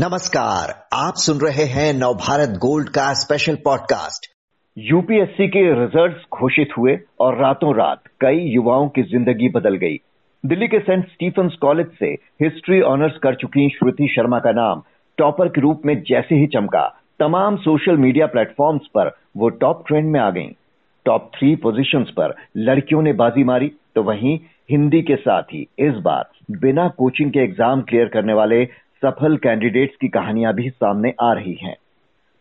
नमस्कार, आप सुन रहे हैं नवभारत गोल्ड का स्पेशल पॉडकास्ट यूपीएससी के रिजल्ट्स घोषित हुए और रातों रात कई युवाओं की ज़िंदगी बदल गई दिल्ली के सेंट स्टीफेंस कॉलेज से हिस्ट्री ऑनर्स कर चुकी श्रुति शर्मा का नाम टॉपर के रूप में जैसे ही चमका, तमाम सोशल मीडिया प्लेटफॉर्म्स पर वो टॉप ट्रेंड में आ गईं। टॉप थ्री पोजीशंस पर लड़कियों ने बाजी मारी तो वहीं हिंदी के साथ ही इस बार बिना कोचिंग के एग्ज़ाम क्लियर करने वाले सफल कैंडिडेट्स की कहानियाँ भी सामने आ रही हैं।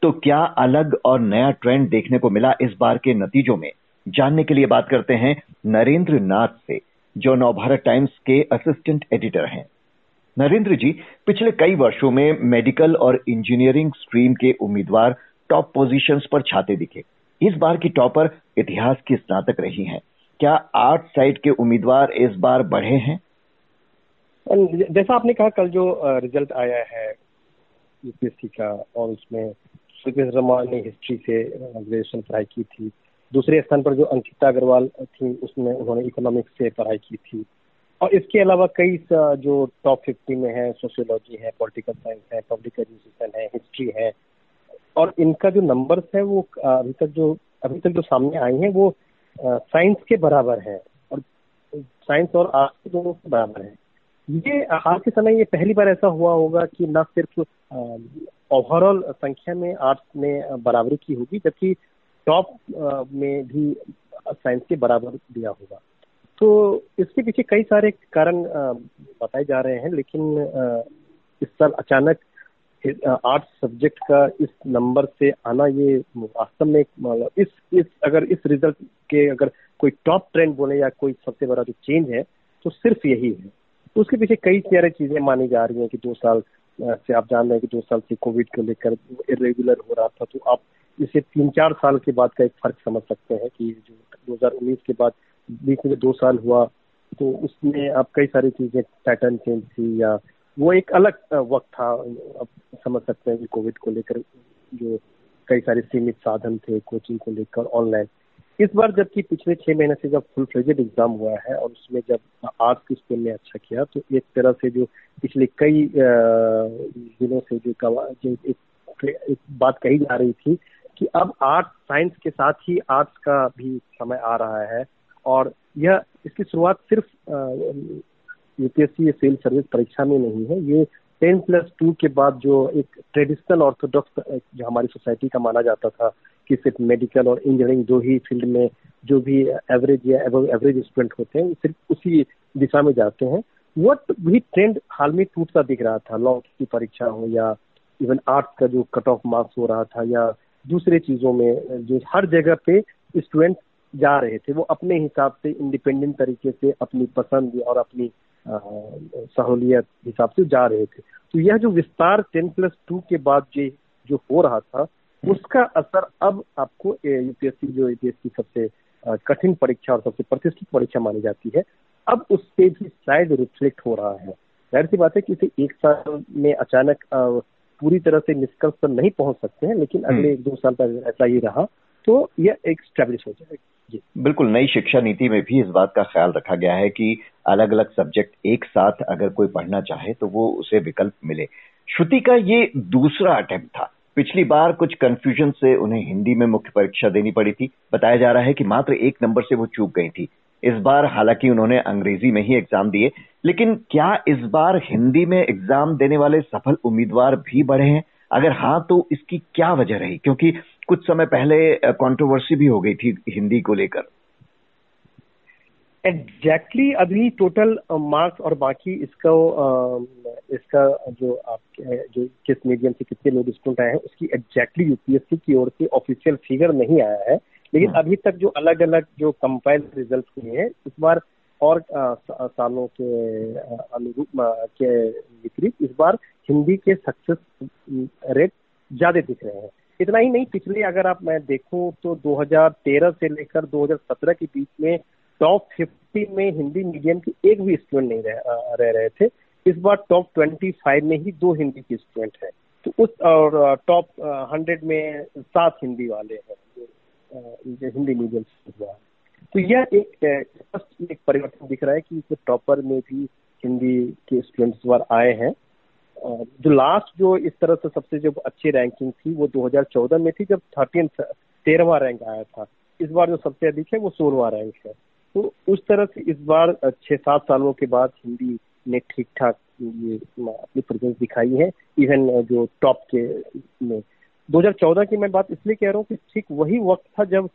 तो क्या अलग और नया ट्रेंड देखने को मिला इस बार के नतीजों में? जानने के लिए बात करते हैं नरेंद्र नाथ से, जो नवभारत टाइम्स के असिस्टेंट एडिटर हैं। नरेंद्र जी, पिछले कई वर्षों में मेडिकल और इंजीनियरिंग स्ट्रीम के उम्मीदवार टॉप पोजीशंस पर छाते दिखे। इस बार की टॉपर इतिहास की स्नातक रही हैं। क्या आर्ट साइड के उम्मीदवार इस बार बढ़े हैं? जैसा आपने कहा, कल जो रिज़ल्ट आया है यूपीएससी का, और उसमें सुखित रमान ने हिस्ट्री से ग्रेजुएशन पढ़ाई की थी। दूसरे स्थान पर जो अंकिता अग्रवाल थी, उसमें उन्होंने इकोनॉमिक्स से पढ़ाई की थी। और इसके अलावा कई जो टॉप फिफ्टी में है सोशियोलॉजी है पॉलिटिकल साइंस है पब्लिक एजुकेशन है हिस्ट्री है, और इनका जो नंबर्स है, वो अभी तक जो, अभी तक जो सामने आई हैं, वो साइंस के बराबर है। और साइंस और आर्ट्स दोनों के बराबर है। ये हाल के समय ये पहली बार ऐसा हुआ होगा कि न सिर्फ़ ओवरऑल संख्या में आर्ट्स में बराबरी की होगी, जबकि टॉप में भी साइंस के बराबर दिया होगा। तो इसके पीछे कई सारे कारण बताए जा रहे हैं, लेकिन इस साल अचानक आर्ट्स सब्जेक्ट का इस नंबर से आना ये वास्तव में इस इस, अगर इस रिज़ल्ट के अगर कोई टॉप ट्रेंड बोले या कोई सबसे बड़ा जो चेंज है तो सिर्फ़ यही है। तो उसके पीछे कई सारी चीज़ें मानी जा रही हैं कि दो साल से आप जान रहे हैं कि दो साल से कोविड को लेकर इरेगुलर हो रहा था तो आप इसे तीन चार साल के बाद का एक फ़र्क समझ सकते हैं कि जो 2019 के बाद बीच में दो साल हुआ तो उसमें आप कई सारी चीज़ें पैटर्न चेंज थी या वो एक अलग वक्त था, आप समझ सकते हैं कि कोविड को लेकर जो कई सारे सीमित साधन थे कोचिंग को लेकर ऑनलाइन इस बार जबकि पिछले छह महीने से जब फुल फ्लेजेड एग्ज़ाम हुआ है और उसमें जब आर्ट्स की स्कूल ने अच्छा किया तो एक तरह से जो पिछले कई दिनों से जो जो एक, एक बात कही जा रही थी कि अब आर्ट्स साइंस के साथ ही आर्ट्स का भी समय आ रहा है और यह इसकी शुरुआत सिर्फ़ यूपीएससी सिविल सर्विस परीक्षा में नहीं है ये टेन प्लस टू के बाद जो एक ट्रेडिशनल ऑर्थोडॉक्स जो हमारी सोसाइटी का माना जाता था कि सिर्फ़ मेडिकल और इंजीनियरिंग दो ही फ़ील्ड में जो भी एवरेज या एवरेज स्टूडेंट होते हैं सिर्फ़ उसी दिशा में जाते हैं। वो भी ट्रेंड हाल में टूटता दिख रहा था लॉ की परीक्षा हो या इवन आर्ट्स का जो कट ऑफ़ मार्क्स हो रहा था या दूसरे चीज़ों में, जो हर जगह पे स्टूडेंट जा रहे थे, वो अपने हिसाब से इंडिपेंडेंट तरीके से अपनी पसंद और अपनी सहूलियत हिसाब से जा रहे थे। तो यह जो विस्तार टेन प्लस टू के बाद जो जो हो रहा था उसका असर अब आपको यूपीएससी जो यूपीएससी सबसे कठिन परीक्षा और सबसे प्रतिष्ठित परीक्षा मानी जाती है अब उस पर भी शायद रिफ्लेक्ट हो रहा है। ज़ाहिर सी बात है कि इसे एक साल में अचानक पूरी तरह से निष्कर्ष पर नहीं पहुँच सकते हैं लेकिन हम्म। अगले एक दो साल तक ऐसा ही रहा तो यह एक स्टैब्लिश हो जाएगा। बिल्कुल नई शिक्षा नीति में भी इस बात का ख्याल रखा गया है कि अलग अलग सब्जेक्ट एक साथ अगर कोई पढ़ना चाहे तो वो उसे विकल्प मिले। श्रुति का ये दूसरा अटेम्प्ट था पिछली बार कुछ कंफ्यूजन से उन्हें हिंदी में मुख्य परीक्षा देनी पड़ी थी। बताया जा रहा है कि मात्र एक नंबर से वो चूक गई थी। इस बार हालाँकि उन्होंने अंग्रेज़ी में ही एग्ज़ाम दिए, लेकिन क्या इस बार हिंदी में एग्ज़ाम देने वाले सफल उम्मीदवार भी बढ़े हैं? अगर हाँ तो इसकी क्या वजह रही? क्योंकि कुछ समय पहले कंट्रोवर्सी भी हो गई थी हिंदी को लेकर। एग्जैक्टली exactly अभी टोटल मार्क्स और बाकी इसका इसका जो आप जो किस मीडियम से कितने लोग स्टूडेंट आए हैं उसकी एग्जैक्टली exactly यूपीएससी की ओर से ऑफिशियल फिगर नहीं आया है लेकिन हाँ। अभी तक जो अलग अलग जो कंपाइल रिज़ल्ट हुए हैं इस बार और सालों के अनुरूप के विपरीत इस बार हिंदी के सक्सेस रेट ज़्यादा दिख रहे हैं इतना ही नहीं पिछले अगर आप मैं देखूँ तो 2013 से लेकर 2017 के बीच में टॉप 50 में हिंदी मीडियम के एक भी स्टूडेंट नहीं रह, रह रहे थे। इस बार टॉप 25 में ही दो हिंदी के स्टूडेंट हैं। तो उस और टॉप हंड्रेड में सात हिंदी वाले हैं हिंदी मीडियम तो यह एक स्पष्ट एक परिवर्तन दिख रहा है कि टॉपर में भी हिंदी के स्टूडेंट्स बार आए हैं। जो लास्ट जो इस तरह से सबसे जो अच्छी रैंकिंग थी वो 2014 में थी जब थर्टीन तेरहवा रैंक आया था। इस बार जो सबसे अधिक है वो सोलहवा रैंक है। तो उस तरह से इस बार छह सात सालों के बाद हिंदी ने ठीक ठाक ये अपनी प्रेजेंस दिखाई है। इवन जो टॉप के में। 2014 की मैं बात इसलिए कह रहा हूँ कि ठीक वही वक्त था जब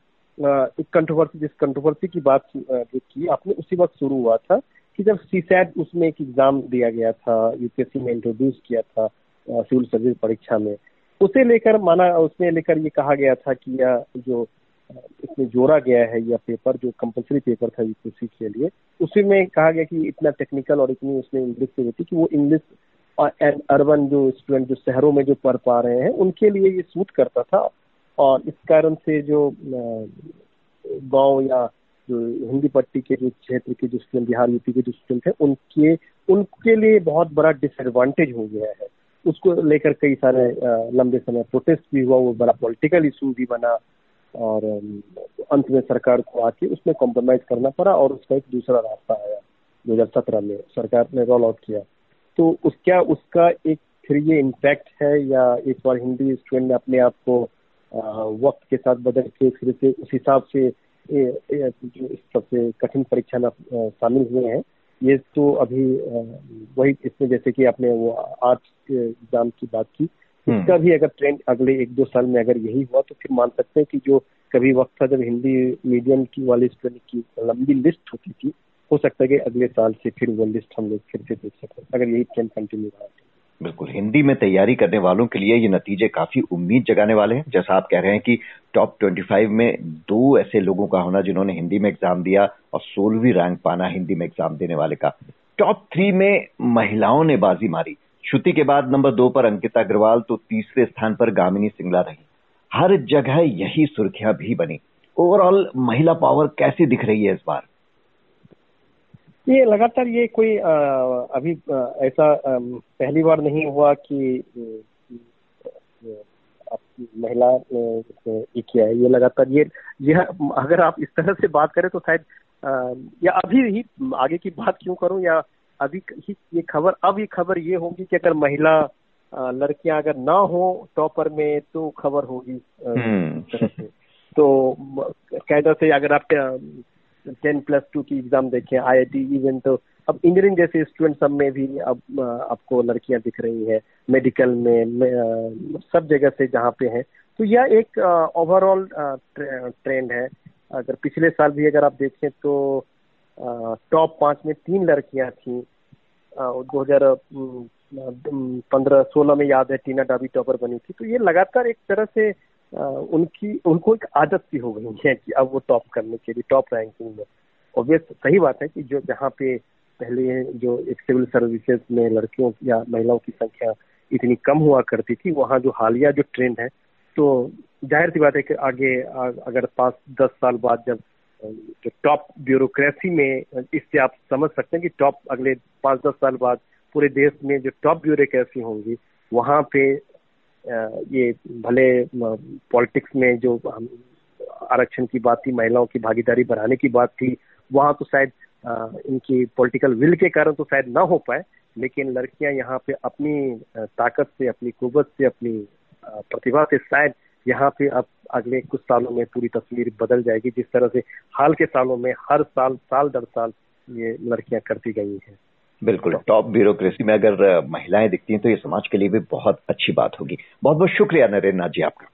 एक कंट्रोवर्सी जिस कंट्रोवर्सी की बात जो की आपने उसी वक्त शुरू हुआ था कि जब सी सैट उसमें एक एग्ज़ाम दिया गया था यूपीएससी में इंट्रोड्यूस किया था सिविल सर्विस परीक्षा में। उसे लेकर माना उसमें लेकर ये कहा गया था कि यह जो इसमें जोड़ा गया है यह पेपर, जो कंपलसरी पेपर था यूपीएससी के लिए, उसी में कहा गया कि इतना टेक्निकल और इतनी उसमें इंग्लिश से होती कि वो इंग्लिश एंड अर्बन जो स्टूडेंट जो शहरों में जो पढ़ पा रहे हैं, उनके लिए ये सूट करता था। और इस कारण से जो गाँव या जो हिंदी पट्टी के जो क्षेत्र के जो स्टूडेंट बिहार यूपी के जो स्टूडेंट हैं, उनके उनके लिए बहुत बड़ा डिसएडवांटेज हो गया है। उसको लेकर कई सारे लंबे समय प्रोटेस्ट भी हुआ, वो बड़ा पॉलिटिकल इशू भी बना। और अंत में सरकार को आके उसमें कॉम्प्रोमाइज करना पड़ा और उसका एक दूसरा रास्ता आया, दो हज़ार सत्रह में सरकार ने रोल आउट किया तो उस, क्या उसका एक फिर ये इम्पैक्ट है या इस बार हिंदी स्टूडेंट ने अपने आप को वक्त के साथ बदल के फिर से उस हिसाब से जो इस सबसे कठिन परीक्षा में शामिल हुए हैं ये तो अभी वही इसमें जैसे कि आपने वो आर्ट्स एग्ज़ाम की बात की। इसका भी अगर ट्रेंड अगले एक दो साल में अगर यही हुआ तो फिर मान सकते हैं कि जो कभी वक्त था जब हिंदी मीडियम की वाली स्टूडेंट की लंबी लिस्ट होती थी हो सकता है कि अगले साल से फिर वो लिस्ट हम लोग फिर से देख सकते हैं अगर यही ट्रेंड कंटिन्यू रहा तो। बिल्कुल हिंदी में तैयारी करने वालों के लिए ये नतीजे काफ़ी उम्मीद जगाने वाले हैं। जैसा आप कह रहे हैं कि टॉप 25 में दो ऐसे लोगों का होना जिन्होंने हिंदी में एग्ज़ाम दिया और सोलहवीं रैंक पाना हिंदी में एग्ज़ाम देने वाले का। टॉप थ्री में महिलाओं ने बाजी मारी। श्रुति के बाद नंबर दो पर अंकिता अग्रवाल तो तीसरे स्थान पर गामिनी सिंगला रही। हर जगह यही सुर्खियाँ भी बनी। ओवरऑल महिला पावर कैसी दिख रही है इस बार? ये लगातार ये कोई आ, अभी आ, ऐसा आ, पहली बार नहीं हुआ कि महिला ने किया है ये लगातार ये यह अगर आप इस तरह से बात करें तो शायद या अभी ही आगे की बात क्यों करूँ या अभी ही ये खबर अब ये खबर ये होगी कि अगर महिला लड़कियाँ अगर ना हो टॉपर में तो खबर होगी हम्म। तो कायदा से अगर आप टेन प्लस टू की एग्ज़ाम देखें आई आई टी इवन तो अब इंजीनियरिंग जैसे स्टूडेंट सब में भी अब आपको लड़कियाँ दिख रही है मेडिकल में, में सब जगह से जहाँ पे है। तो यह एक ओवरऑल ट्रेंड है। अगर पिछले साल भी अगर आप देखें तो टॉप पाँच में तीन लड़कियाँ थी। दो हज़ार पंद्रह सोलह में याद है, टीना डाबी टॉपर बनी थी। तो ये लगातार एक तरह से उनकी, उनको एक आदत सी हो गई है कि अब वो टॉप करने के लिए, टॉप रैंकिंग में। ऑब्वियस सही बात है कि जो जहाँ पे पहले जो सिविल सर्विसेज़ में लड़कियों या महिलाओं की संख्या इतनी कम हुआ करती थी, वहाँ जो हालिया जो ट्रेंड है तो ज़ाहिर सी बात है कि आगे अगर पाँच, दस साल बाद जब जो टॉप ब्यूरोक्रेसी में, इससे आप समझ सकते हैं कि टॉप अगले पाँच दस साल बाद पूरे देश में जो टॉप ब्यूरोक्रेसी होंगी, वहाँ पे ये भले पॉलिटिक्स में जो आरक्षण की बात थी, महिलाओं की भागीदारी बढ़ाने की बात थी, वहाँ तो शायद इनकी पॉलिटिकल विल के कारण तो शायद ना हो पाए, लेकिन लड़कियाँ यहाँ पे अपनी ताकत से, अपनी कुवत से, अपनी प्रतिभा से शायद यहाँ पे अब अगले कुछ सालों में पूरी तस्वीर बदल जाएगी जिस तरह से हाल के सालों में हर साल साल दर साल ये लड़कियाँ करती गई हैं। बिल्कुल टॉप ब्यूरोक्रेसी में अगर महिलाएँ दिखती हैं तो ये समाज के लिए भी बहुत अच्छी बात होगी। बहुत बहुत शुक्रिया नरेंद्र नाथ जी आपका।